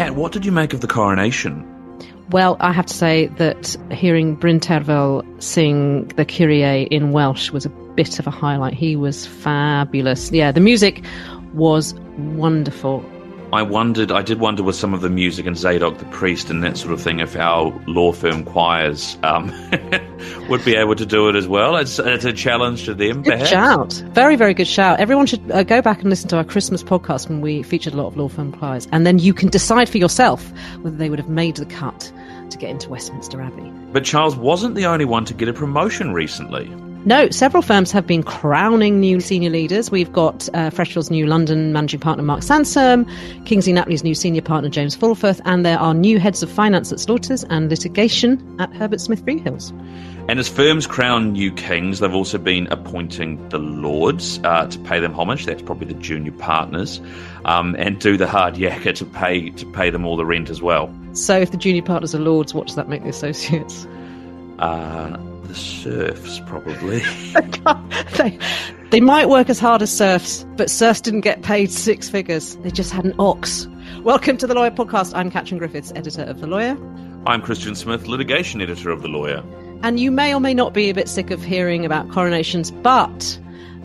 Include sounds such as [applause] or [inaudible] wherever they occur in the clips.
Cat, what did you make of the coronation? Well, I have to say that hearing Bryn Terfel sing the Kyrie in Welsh was a bit of a highlight. He was fabulous. Yeah, the music was wonderful. I wondered, I did wonder with some of the music and Zadok the priest and that sort of thing, if our law firm choirs um, [laughs] would be able to do it as well. It's, it's a challenge to them, Good perhaps. shout. Very, very good shout. Everyone should uh, go back and listen to our Christmas podcast when we featured a lot of law firm choirs. And then you can decide for yourself whether they would have made the cut to get into Westminster Abbey. But Charles wasn't the only one to get a promotion recently. No, several firms have been crowning new senior leaders. We've got uh, Freshfield's new London managing partner Mark Sansom, Kingsley Napley's new senior partner James Fulforth, and there are new heads of finance at Slaughters and litigation at Herbert Smith Freehills. And as firms crown new kings, they've also been appointing the lords uh, to pay them homage. That's probably the junior partners, um, and do the hard [laughs] yakka to pay to pay them all the rent as well. So, if the junior partners are lords, what does that make the associates? Uh, the serfs, probably. [laughs] they, they might work as hard as serfs, but serfs didn't get paid six figures. They just had an ox. Welcome to the Lawyer Podcast. I'm Catrin Griffiths, editor of The Lawyer. I'm Christian Smith, litigation editor of The Lawyer. And you may or may not be a bit sick of hearing about coronations, but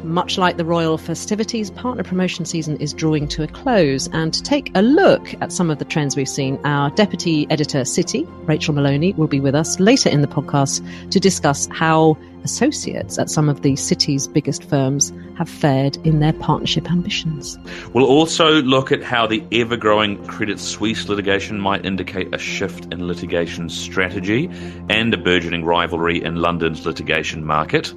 much like the royal festivities, partner promotion season is drawing to a close. And to take a look at some of the trends we've seen, our deputy editor, City, Rachel Moloney, will be with us later in the podcast to discuss how associates at some of the city's biggest firms have fared in their partnership ambitions. We'll also look at how the ever growing Credit Suisse litigation might indicate a shift in litigation strategy and a burgeoning rivalry in London's litigation market.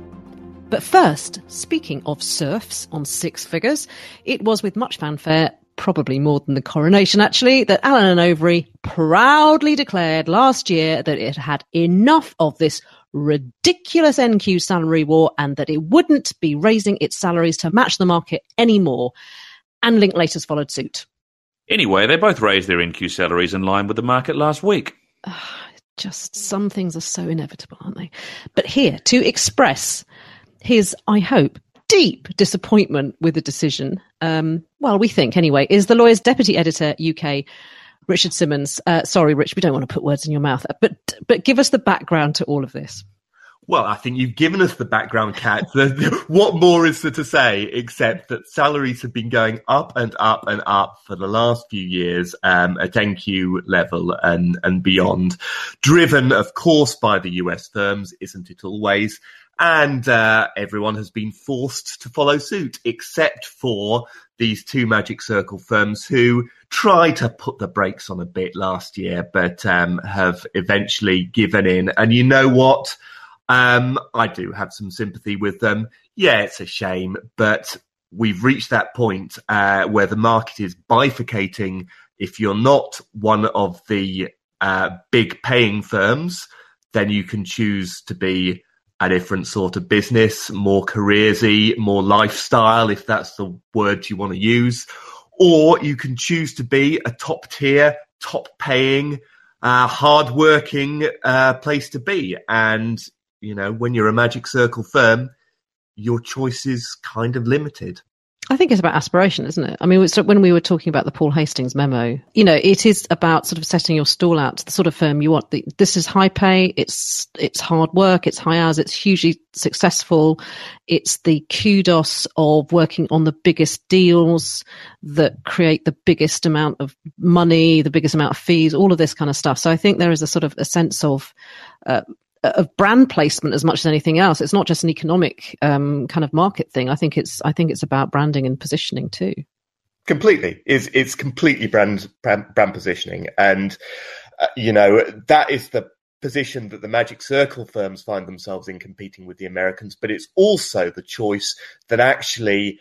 But first, speaking of serfs on six figures, it was with much fanfare, probably more than the coronation actually, that Allen and Overy proudly declared last year that it had enough of this ridiculous NQ salary war and that it wouldn't be raising its salaries to match the market anymore. And Linklaters followed suit. Anyway, they both raised their NQ salaries in line with the market last week. [sighs] Just some things are so inevitable, aren't they? But here, to express his, I hope, deep disappointment with the decision, um, well, we think anyway, is the lawyer's deputy editor, UK, Richard Simmons. Uh, sorry, Rich, we don't want to put words in your mouth, but but give us the background to all of this. Well, I think you've given us the background, Cat. [laughs] what more is there to say except that salaries have been going up and up and up for the last few years um, at NQ level and, and beyond, driven, of course, by the US firms, isn't it always? And uh, everyone has been forced to follow suit, except for these two Magic Circle firms who tried to put the brakes on a bit last year, but um, have eventually given in. And you know what? Um, I do have some sympathy with them. Yeah, it's a shame, but we've reached that point uh, where the market is bifurcating. If you're not one of the uh, big paying firms, then you can choose to be a different sort of business, more careersy, more lifestyle, if that's the word you want to use. Or you can choose to be a top tier, top paying, uh, hard working uh, place to be. And you know, when you're a Magic Circle firm, your choice is kind of limited. I think it's about aspiration, isn't it? I mean, when we were talking about the Paul Hastings memo, you know, it is about sort of setting your stall out to the sort of firm you want. This is high pay. It's, it's hard work. It's high hours. It's hugely successful. It's the kudos of working on the biggest deals that create the biggest amount of money, the biggest amount of fees, all of this kind of stuff. So I think there is a sort of a sense of, uh, of brand placement as much as anything else. It's not just an economic um, kind of market thing. I think it's I think it's about branding and positioning too. Completely, it's it's completely brand brand, brand positioning, and uh, you know that is the position that the Magic Circle firms find themselves in competing with the Americans. But it's also the choice that actually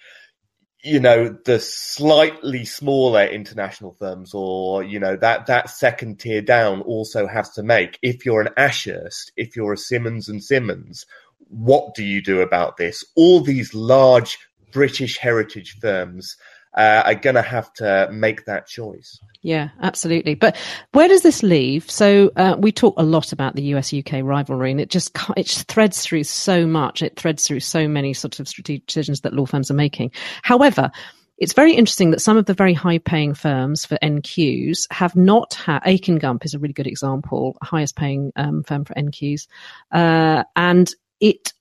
you know the slightly smaller international firms or you know that that second tier down also has to make if you're an ashurst if you're a simmons and simmons what do you do about this? All these large british heritage firms uh, are going to have to make that choice yeah, absolutely. But where does this leave? So uh, we talk a lot about the US UK rivalry, and it just it threads through so much. It threads through so many sort of strategic decisions that law firms are making. However, it's very interesting that some of the very high paying firms for NQs have not had, Akin Gump is a really good example, highest paying um, firm for NQs. Uh, and it,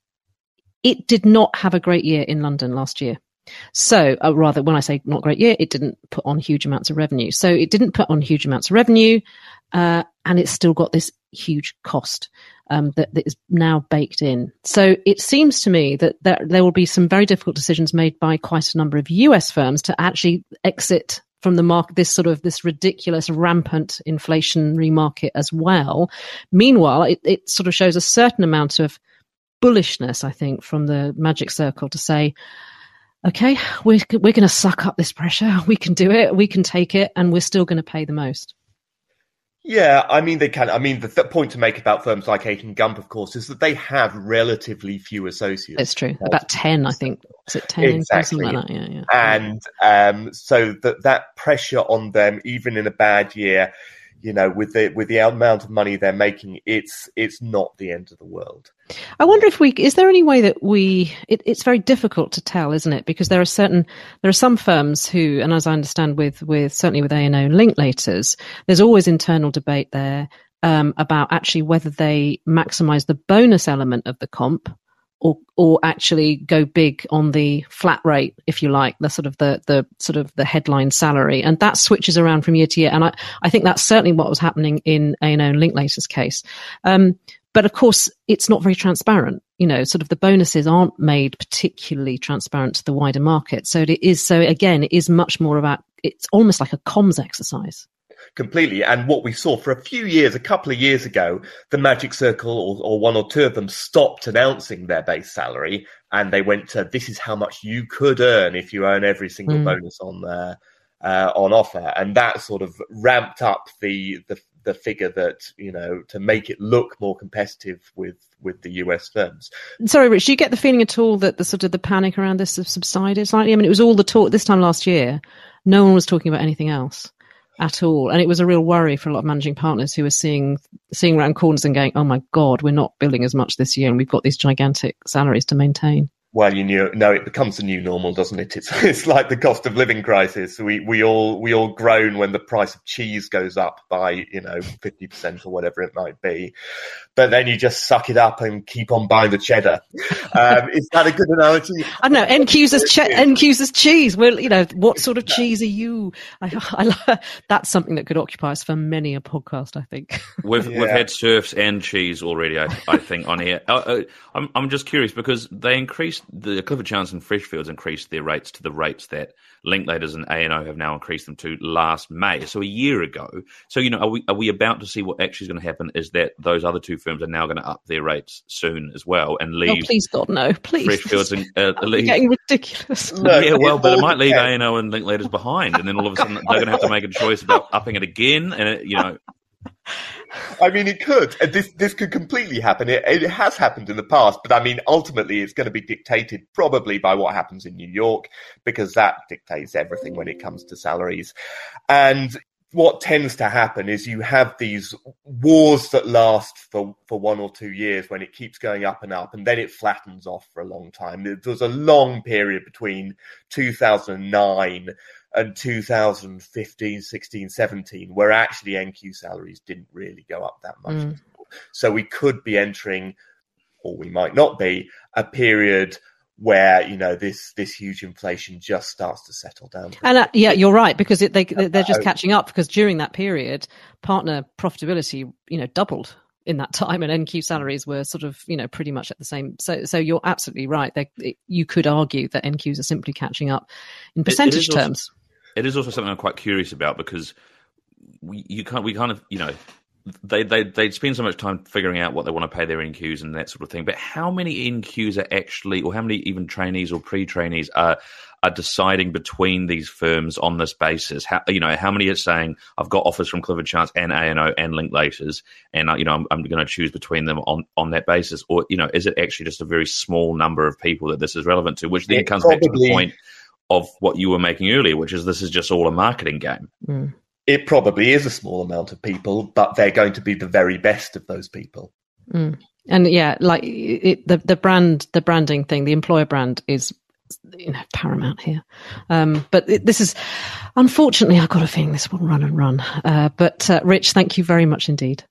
it did not have a great year in London last year. So, uh, rather, when I say not great year, it didn't put on huge amounts of revenue. So, it didn't put on huge amounts of revenue, uh, and it's still got this huge cost um, that, that is now baked in. So it seems to me that there, there will be some very difficult decisions made by quite a number of US firms to actually exit from the market, this sort of this ridiculous rampant inflationary market as well. Meanwhile, it, it sort of shows a certain amount of bullishness, I think, from the magic circle to say, okay, we're, we're going to suck up this pressure. [laughs] We can do it. We can take it and we're still going to pay the most. Yeah, I mean they can. I mean the th- point to make about firms like Akin Gump, of course, is that they have relatively few associates. It's true, about ten, I think. Is it ten? Exactly. Like yeah, yeah. And um, so that that pressure on them, even in a bad year, you know, with the with the amount of money they're making, it's it's not the end of the world. I wonder if we is there any way that we it, it's very difficult to tell, isn't it? Because there are certain there are some firms who, and as I understand with with certainly with A and O Linklaters, there's always internal debate there um, about actually whether they maximise the bonus element of the comp or or actually go big on the flat rate, if you like, the sort of the the sort of the headline salary, and that switches around from year to year. And I, I think that's certainly what was happening in A and O and Linklater's case. Um, but of course, it's not very transparent. You know, sort of the bonuses aren't made particularly transparent to the wider market. So it is. So again, it is much more about. It's almost like a comms exercise completely. And what we saw for a few years, a couple of years ago, the Magic Circle or, or, one or two of them stopped announcing their base salary and they went to this is how much you could earn if you earn every single mm. bonus on there. Uh, on offer, and that sort of ramped up the, the the figure that you know to make it look more competitive with with the US firms. Sorry, Rich, do you get the feeling at all that the sort of the panic around this has subsided slightly? I mean, it was all the talk this time last year. No one was talking about anything else at all. And it was a real worry for a lot of managing partners who were seeing seeing around corners and going, "Oh my God, we're not billing as much this year, and we've got these gigantic salaries to maintain." Well, you know, no, it becomes the new normal, doesn't it? It's [laughs] it's like the cost of living crisis. We we all we all groan when the price of cheese goes up by you know fifty percent or whatever it might be, but then you just suck it up and keep on buying the cheddar. Um, is that a good analogy? I don't know. NQ's as che- NQ's as cheese. Well, you know, what sort of cheese are you? [laughs] I, I, that's something that could occupy us for many a podcast. I think [laughs] we've yeah. we've had serfs and cheese already. I, I think on here. Uh, uh, I'm I'm just curious because they increased the Clifford Chance and Freshfields increased their rates to the rates that Linklaters and A&O have now increased them to last May, so a year ago. So, you know, are we, are we about to see what actually is going to happen is that those other two firms are now going to up their rates soon as well and leave. Oh, please, God, no, please. Freshfields and uh, [laughs] leave. getting ridiculous. [laughs] No, yeah, well, but it might leave A&O and Linklaters behind, and then all of a [laughs] sudden they're going to have to make a choice about upping it again, and, it, you know. [laughs] I mean, it could. Uh, this this could completely happen. It, it has happened in the past, but I mean, ultimately, it's going to be dictated probably by what happens in New York because that dictates everything when it comes to salaries. And what tends to happen is you have these wars that last for, for one or two years when it keeps going up and up, and then it flattens off for a long time. There was a long period between 2009 and 2015, 16, 17, where actually NQ salaries didn't really go up that much. Mm. So we could be entering, or we might not be, a period where you know this this huge inflation just starts to settle down. And uh, yeah, you're right because it, they they're just catching up because during that period, partner profitability you know doubled in that time, and NQ salaries were sort of you know pretty much at the same. So so you're absolutely right. They, it, you could argue that NQs are simply catching up in percentage terms. Also, it is also something I'm quite curious about because we you can't we kind of you know they they they spend so much time figuring out what they want to pay their NQs and that sort of thing. But how many NQs are actually, or how many even trainees or pre-trainees are are deciding between these firms on this basis? How you know how many are saying I've got offers from Clifford Chance and A and O and Linklaters, and uh, you know I'm, I'm going to choose between them on on that basis, or you know is it actually just a very small number of people that this is relevant to? Which then it comes probably, back to the point of what you were making earlier, which is this is just all a marketing game. Mm. It probably is a small amount of people, but they're going to be the very best of those people. Mm. And yeah, like it, the the brand, the branding thing, the employer brand is you know paramount here. Um, but it, this is unfortunately, I've got a feeling this will run and run. Uh, but uh, Rich, thank you very much indeed.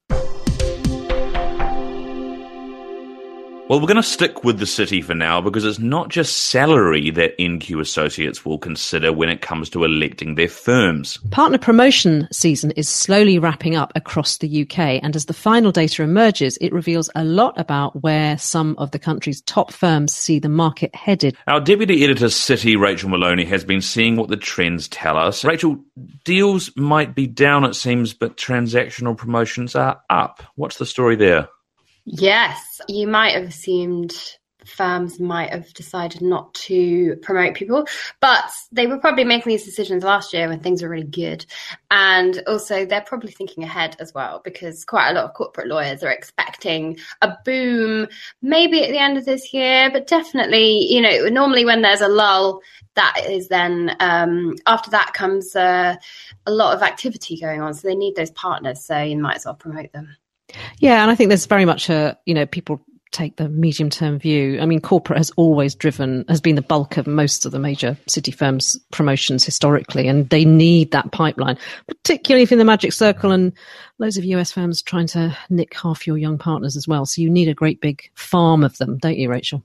Well, we're going to stick with the city for now because it's not just salary that NQ associates will consider when it comes to electing their firms. Partner promotion season is slowly wrapping up across the UK, and as the final data emerges, it reveals a lot about where some of the country's top firms see the market headed. Our deputy editor, City, Rachel Moloney, has been seeing what the trends tell us. Rachel, deals might be down, it seems, but transactional promotions are up. What's the story there? Yes, you might have assumed firms might have decided not to promote people, but they were probably making these decisions last year when things were really good. And also, they're probably thinking ahead as well because quite a lot of corporate lawyers are expecting a boom maybe at the end of this year, but definitely, you know, normally when there's a lull, that is then um, after that comes uh, a lot of activity going on. So they need those partners. So you might as well promote them. Yeah, and I think there's very much a you know people take the medium term view. I mean, corporate has always driven has been the bulk of most of the major city firms' promotions historically, and they need that pipeline, particularly if in the magic circle and loads of US firms trying to nick half your young partners as well. So you need a great big farm of them, don't you, Rachel?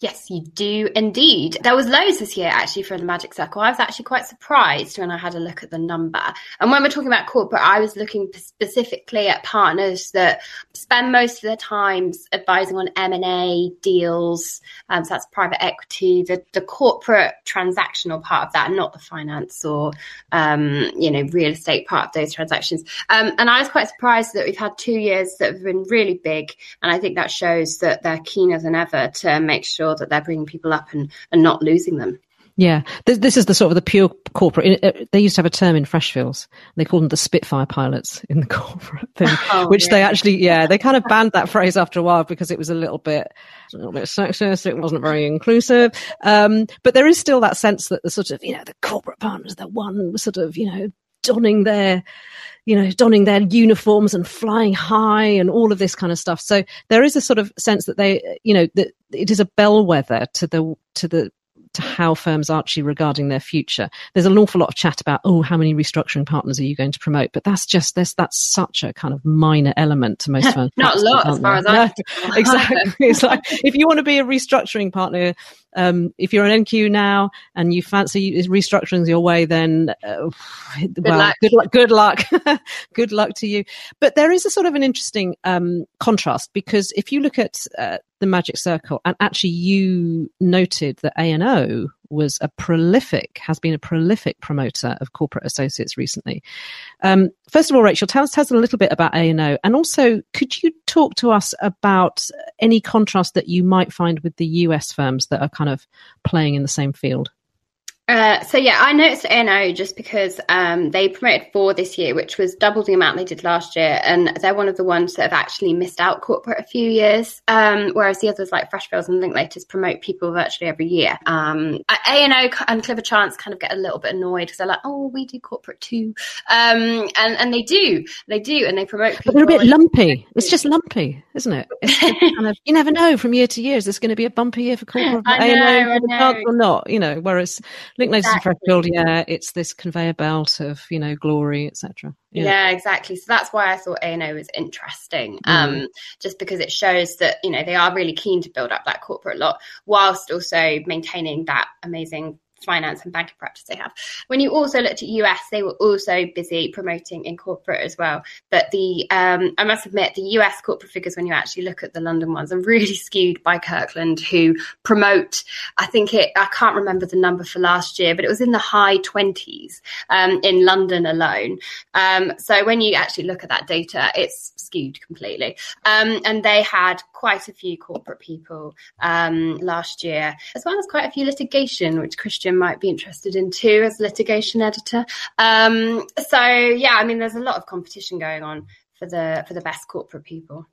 Yes, you do indeed. There was loads this year actually for the Magic Circle. I was actually quite surprised when I had a look at the number. And when we're talking about corporate, I was looking specifically at partners that spend most of their times advising on M and A deals. Um, so that's private equity, the, the corporate transactional part of that, not the finance or um, you know real estate part of those transactions. Um, and I was quite surprised that we've had two years that have been really big, and I think that shows that they're keener than ever to make sure sure that they're bringing people up and, and not losing them. Yeah, this, this, is the sort of the pure corporate. Uh, they used to have a term in Freshfields. They called them the Spitfire pilots in the [laughs] corporate thing, [laughs] oh, which yeah. they actually, yeah, they kind of [laughs] banned that phrase after a while because it was a little bit, a little bit sexist. It wasn't very inclusive. Um, but there is still that sense that the sort of, you know, the corporate partners, the one sort of, you know, donning their, you know, donning their uniforms and flying high and all of this kind of stuff. So there is a sort of sense that they, you know, that it is a bellwether to the to the to how firms are actually regarding their future. There's an awful lot of chat about, oh, how many restructuring partners are you going to promote? But that's just this that's such a kind of minor element to most [laughs] firms. Not a lot as far as I [laughs] no, exactly. it's like if you want to be a restructuring partner, um, if you're an NQ now and you fancy restructuring your way, then uh, good well, luck. good luck. Good luck. [laughs] good luck to you. But there is a sort of an interesting um, contrast because if you look at uh, the Magic Circle, and actually you noted that A and O was a prolific, has been a prolific promoter of corporate associates recently. Um, first of all, Rachel, tell us, tell us a little bit about A and O, and also could you talk to us about any contrast that you might find with the US firms that are kind of playing in the same field? Uh, so yeah, I noticed ANO just because um, they promoted four this year, which was double the amount they did last year, and they're one of the ones that have actually missed out corporate a few years, um, whereas the others like Freshfields and Linklaters promote people virtually every year. Um, ANO and Clifford Chance kind of get a little bit annoyed because they're like, "Oh, we do corporate too," um, and and they do, they do, and they promote. People but they're a bit lumpy. It's just lumpy, isn't it? [laughs] kind of, you never know from year to year. Is this going to be a bumpy year for corporate know, I know. or not? You know, whereas Linklaters exactly. and Freshfield, yeah, it's this conveyor belt of you know glory, etc. Yeah. yeah. exactly. So that's why I thought ANO was interesting, mm. um, just because it shows that you know they are really keen to build up that corporate lot whilst also maintaining that amazing finance and banking practice they have. When you also looked at US, they were also busy promoting in corporate as well. But the um, I must admit, the US corporate figures, when you actually look at the London ones, are really [laughs] skewed by Kirkland, who promote. I think it. I can't remember the number for last year, but it was in the high twenties um, in London alone. Um, so when you actually look at that data, it's skewed completely. Um, and they had quite a few corporate people um, last year, as well as quite a few litigation, which Christian might be interested in too as litigation editor. Um, so yeah, I mean, there's a lot of competition going on for the for the best corporate people.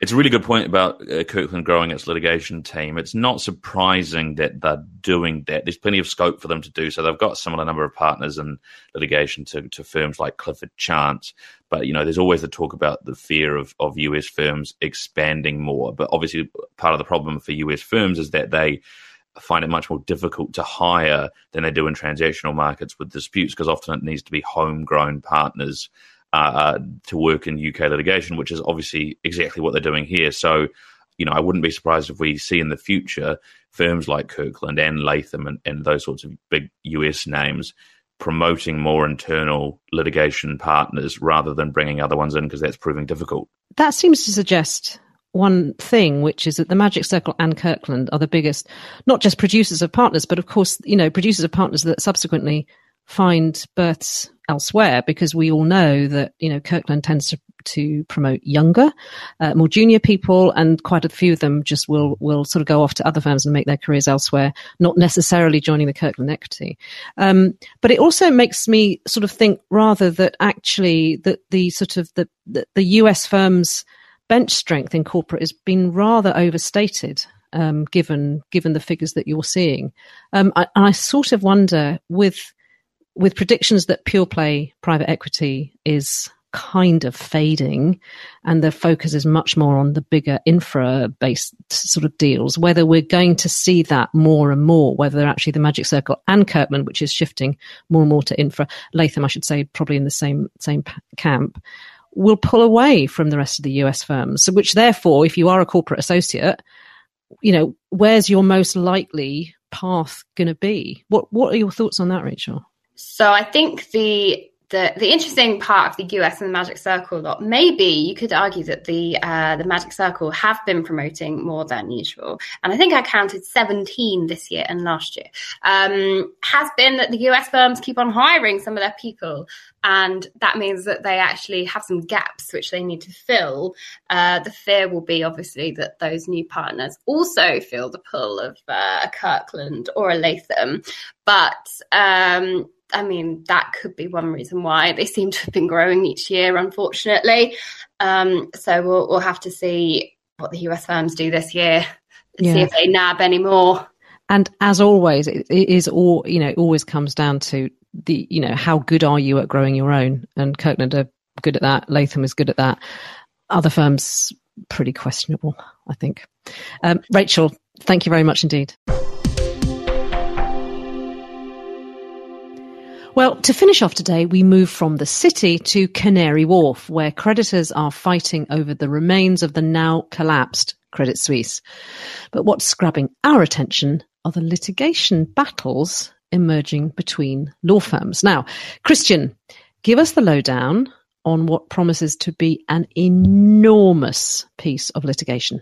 It's a really good point about uh, Kirkland growing its litigation team. It's not surprising that they're doing that. There's plenty of scope for them to do so. They've got a similar number of partners in litigation to, to firms like Clifford Chance. But, you know, there's always the talk about the fear of, of US firms expanding more. But obviously, part of the problem for US firms is that they find it much more difficult to hire than they do in transactional markets with disputes because often it needs to be homegrown partners uh, uh to work in UK litigation, which is obviously exactly what they're doing here. So, you know, I wouldn't be surprised if we see in the future firms like Kirkland and Latham and, and those sorts of big US names promoting more internal litigation partners rather than bringing other ones in because that's proving difficult. That seems to suggest one thing, which is that the Magic Circle and Kirkland are the biggest, not just producers of partners, but of course, you know, producers of partners that subsequently find berths elsewhere because we all know that, you know, Kirkland tends to, to promote younger, uh, more junior people and quite a few of them just will, will sort of go off to other firms and make their careers elsewhere, not necessarily joining the Kirkland equity. Um, but it also makes me sort of think rather that actually that the sort of the, the, the US firms, bench strength in corporate has been rather overstated. Um, given given the figures that you're seeing, um, I, I sort of wonder with with predictions that pure play private equity is kind of fading and the focus is much more on the bigger infra based sort of deals whether we're going to see that more and more whether actually the magic circle and kirkland which is shifting more and more to infra latham i should say probably in the same same camp will pull away from the rest of the US firms. Which therefore, if you are a corporate associate, you know, where's your most likely path going to be? What What are your thoughts on that, Rachel? So, I think the the the interesting part of the US and the Magic Circle lot, maybe you could argue that the uh, the Magic Circle have been promoting more than usual, and I think I counted seventeen this year and last year. Um, has been that the US firms keep on hiring some of their people, and that means that they actually have some gaps which they need to fill. Uh, the fear will be obviously that those new partners also feel the pull of uh, a Kirkland or a Latham, but um, I mean, that could be one reason why they seem to have been growing each year, unfortunately. Um, so we'll, we'll have to see what the US firms do this year and yeah. see if they nab any more. And as always, it, is all you know. Always comes down to the you know how good are you at growing your own? And Kirkland are good at that. Latham is good at that. Other firms pretty questionable, I think. Um, Rachel, thank you very much indeed. Well, to finish off today, we move from the city to Canary Wharf, where creditors are fighting over the remains of the now collapsed Credit Suisse. But what's grabbing our attention are the litigation battles emerging between law firms. Now, Christian, give us the lowdown on what promises to be an enormous piece of litigation.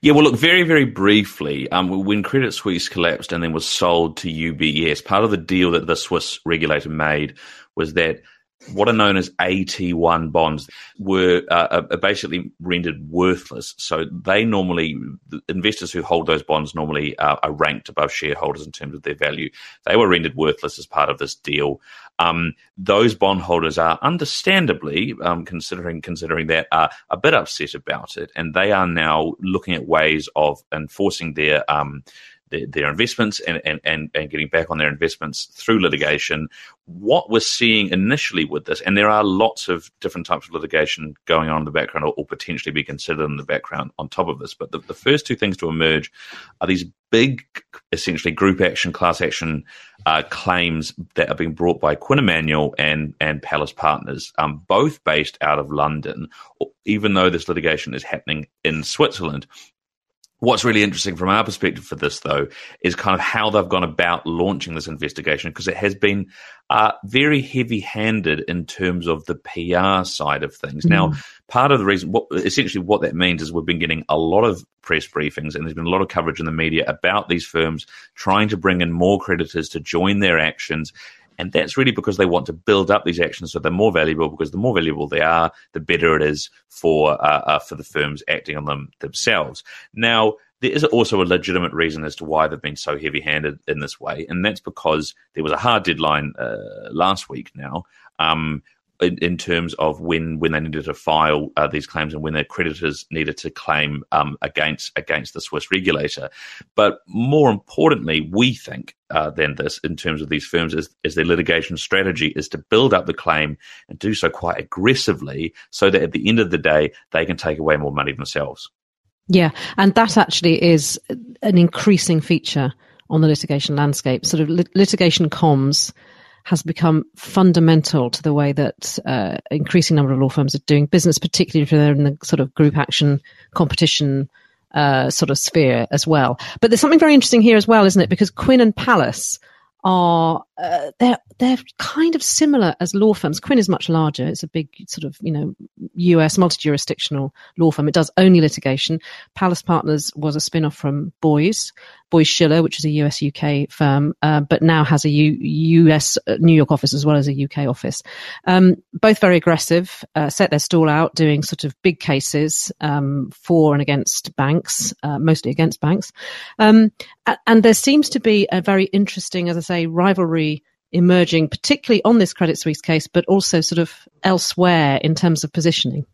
Yeah, well, look, very, very briefly, um, when Credit Suisse collapsed and then was sold to UBS, part of the deal that the Swiss regulator made was that what are known as AT1 bonds were uh, are basically rendered worthless. So they normally, the investors who hold those bonds normally uh, are ranked above shareholders in terms of their value. They were rendered worthless as part of this deal. Um, those bondholders are understandably, um, considering considering that, are a bit upset about it, and they are now looking at ways of enforcing their um, their, investments and, and, and, and getting back on their investments through litigation. What we're seeing initially with this, and there are lots of different types of litigation going on in the background or, or potentially be considered in the background on top of this, but the, the first two things to emerge are these big, essentially group action, class action uh, claims that are being brought by Quinn Emanuel and and Pallas Partners, um, both based out of London. Even though this litigation is happening in Switzerland, What's really interesting from our perspective for this, though, is kind of how they've gone about launching this investigation because it has been uh, very heavy handed in terms of the PR side of things. Mm. Now, part of the reason, what, essentially, what that means is we've been getting a lot of press briefings and there's been a lot of coverage in the media about these firms trying to bring in more creditors to join their actions and that's really because they want to build up these actions so they're more valuable. Because the more valuable they are, the better it is for uh, uh, for the firms acting on them themselves. Now, there is also a legitimate reason as to why they've been so heavy handed in this way, and that's because there was a hard deadline uh, last week now. Um, in, in, terms of when when they needed to file uh, these claims and when their creditors needed to claim um, against against the Swiss regulator. But more importantly, we think uh, than this in terms of these firms is, is their litigation strategy is to build up the claim and do so quite aggressively, so that at the end of the day they can take away more money themselves. Yeah, and that actually is an increasing feature on the litigation landscape. Sort of lit- litigation comms has become fundamental to the way that uh, increasing number of law firms are doing business, particularly if they're in the sort of group action competition uh, sort of sphere as well. But there's something very interesting here as well, isn't it? Because Quinn and Pallas are uh, they're they're kind of similar as law firms. Quinn is much larger. It's a big sort of you know U.S. multi-jurisdictional law firm. It does only litigation. Pallas Partners was a spin-off from Boies, Boies Schiller, which is a US UK firm, uh, but now has a U- US uh, New York office as well as a UK office. Um, both very aggressive, uh, set their stall out doing sort of big cases um, for and against banks, uh, mostly against banks. Um, and there seems to be a very interesting, as I say, rivalry emerging, particularly on this Credit Suisse case, but also sort of elsewhere in terms of positioning.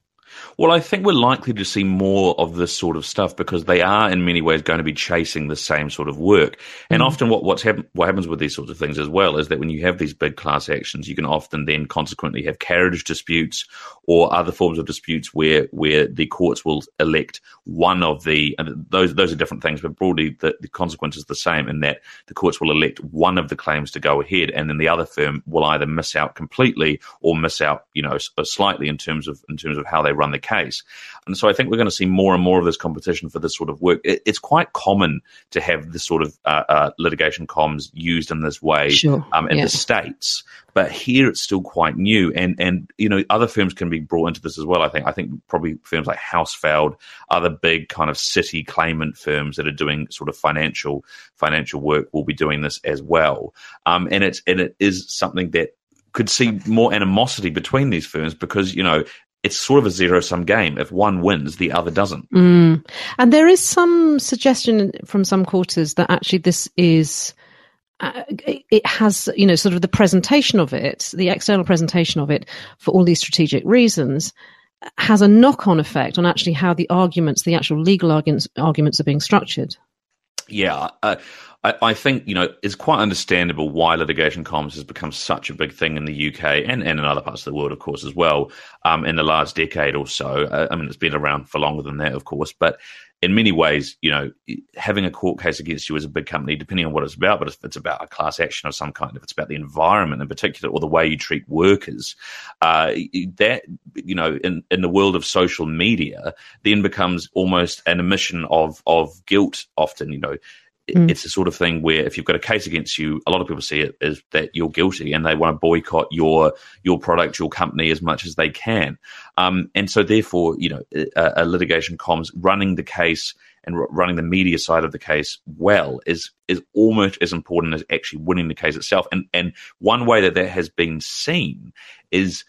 Well, I think we're likely to see more of this sort of stuff because they are, in many ways, going to be chasing the same sort of work. And mm often, what what's happen- what happens with these sorts of things as well is that when you have these big class actions, you can often then consequently have carriage disputes or other forms of disputes where where the courts will elect one of the those those are different things, but broadly the, the consequence is the same in that the courts will elect one of the claims to go ahead, and then the other firm will either miss out completely or miss out, you know, slightly in terms of in terms of how they run the case. And so I think we're going to see more and more of this competition for this sort of work. It, it's quite common to have this sort of uh, uh, litigation comms used in this way sure. um, in yeah. the states, but here it's still quite new. And and you know other firms can be brought into this as well. I think I think probably firms like Hausfeld, other big kind of city claimant firms that are doing sort of financial financial work will be doing this as well. Um, and it's and it is something that could see more animosity between these firms because you know it's sort of a zero sum game. If one wins, the other doesn't. Mm. And there is some suggestion from some quarters that actually this is. Uh, it has, you know, sort of the presentation of it, the external presentation of it, for all these strategic reasons, has a knock-on effect on actually how the arguments, the actual legal arguments, arguments are being structured. Yeah, uh, I, I, think you know it's quite understandable why litigation comms has become such a big thing in the UK and, and in other parts of the world, of course, as well. Um, in the last decade or so, uh, I mean, it's been around for longer than that, of course, but in many ways, you know, having a court case against you as a big company, depending on what it's about, but if it's about a class action of some kind, if it's about the environment in particular or the way you treat workers, uh, that, you know, in, in the world of social media, then becomes almost an admission of, of guilt often, you know mm. it's the sort of thing where if you've got a case against you, a lot of people see it as that you're guilty and they want to boycott your your product, your company as much as they can. Um, and so, therefore, you know, a, a litigation comms running the case and running the media side of the case well is is almost as important as actually winning the case itself. And and one way that that has been seen is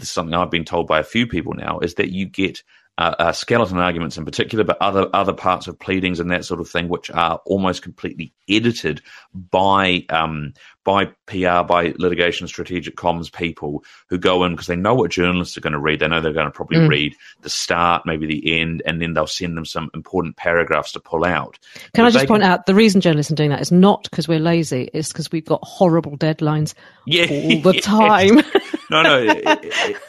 something I've been told by a few people now is that you get uh, uh, skeleton arguments in particular, but other other parts of pleadings and that sort of thing, which are almost completely edited by um, by PR, by litigation strategic comms people who go in because they know what journalists are going to read. They know they're going to probably mm. read the start, maybe the end, and then they'll send them some important paragraphs to pull out. Can but I just point can... out the reason journalists are doing that is not because we're lazy, it's because we've got horrible deadlines yeah, all [laughs] the time. no, no, it,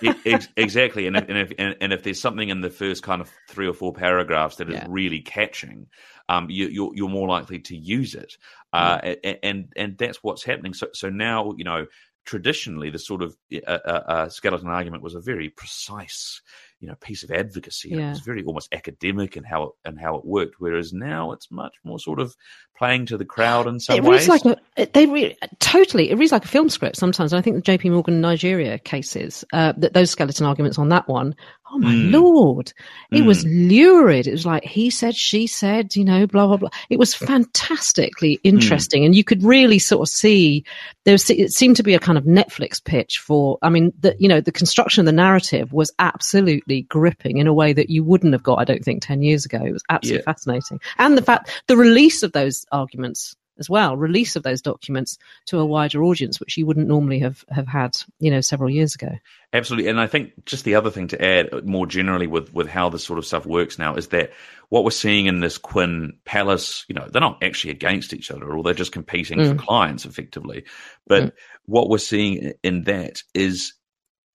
it, it, exactly. And if, and if, and if there's something in the first kind of three or four paragraphs that is yeah. really catching, um, you, are you're, you're more likely to use it, uh, and, and and that's what's happening. So so now you know traditionally the sort of uh, uh, uh, skeleton argument was a very precise you know piece of advocacy. Yeah. It was very almost academic and how it, and how it worked. Whereas now it's much more sort of playing to the crowd in some it ways. Like a, they re- totally it reads like a film script sometimes. I think the J.P. Morgan Nigeria cases, uh, that those skeleton arguments on that one Oh my mm. lord! It mm. was lurid. It was like he said, she said, you know, blah blah blah. It was fantastically hmm. interesting, mm. and you could really sort of see there. Was, it seemed to be a kind of Netflix pitch for. I mean, the you know the construction of the narrative was absolutely gripping in a way that you wouldn't have got, I don't think, ten years ago. It was absolutely yeah. fascinating, and the fact the release of those arguments as well, release of those documents to a wider audience, which you wouldn't normally have, have had, you know, several years ago. Absolutely. And I think just the other thing to add more generally with, with how this sort of stuff works now is that what we're seeing in this Quinn Pallas, you know, they're not actually against each other or they're just competing mm. for clients effectively. But mm. what we're seeing in that is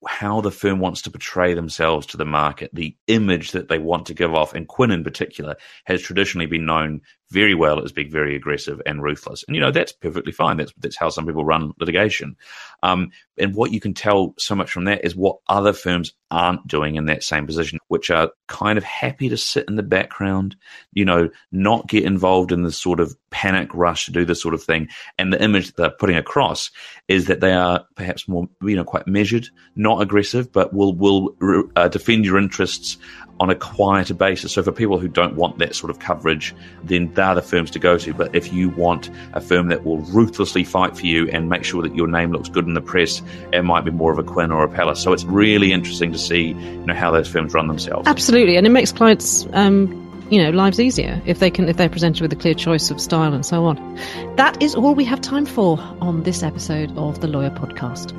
how the firm wants to portray themselves to the market, the image that they want to give off. And Quinn, in particular, has traditionally been known very well as being very aggressive and ruthless. And, you know, that's perfectly fine. That's, that's how some people run litigation. Um, and what you can tell so much from that is what other firms aren't doing in that same position, which are kind of happy to sit in the background, you know, not get involved in the sort of panic rush to do this sort of thing. And the image they're putting across is that they are perhaps more, you know, quite measured, not aggressive, but will will uh, defend your interests on a quieter basis. So for people who don't want that sort of coverage, then they're the firms to go to. But if you want a firm that will ruthlessly fight for you and make sure that your name looks good in the press, it might be more of a Quinn or a Pallas. So it's really interesting to see, you know, how those firms run themselves. Absolutely, and it makes clients. Um, you know, lives easier if they can if they're presented with a clear choice of style and so on. That is all we have time for on this episode of the Lawyer Podcast.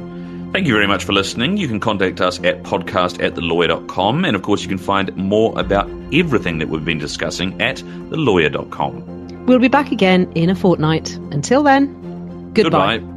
Thank you very much for listening. You can contact us at podcast at thelawyer.com. And of course, you can find more about everything that we've been discussing at thelawyer.com. We'll be back again in a fortnight. Until then, goodbye. goodbye.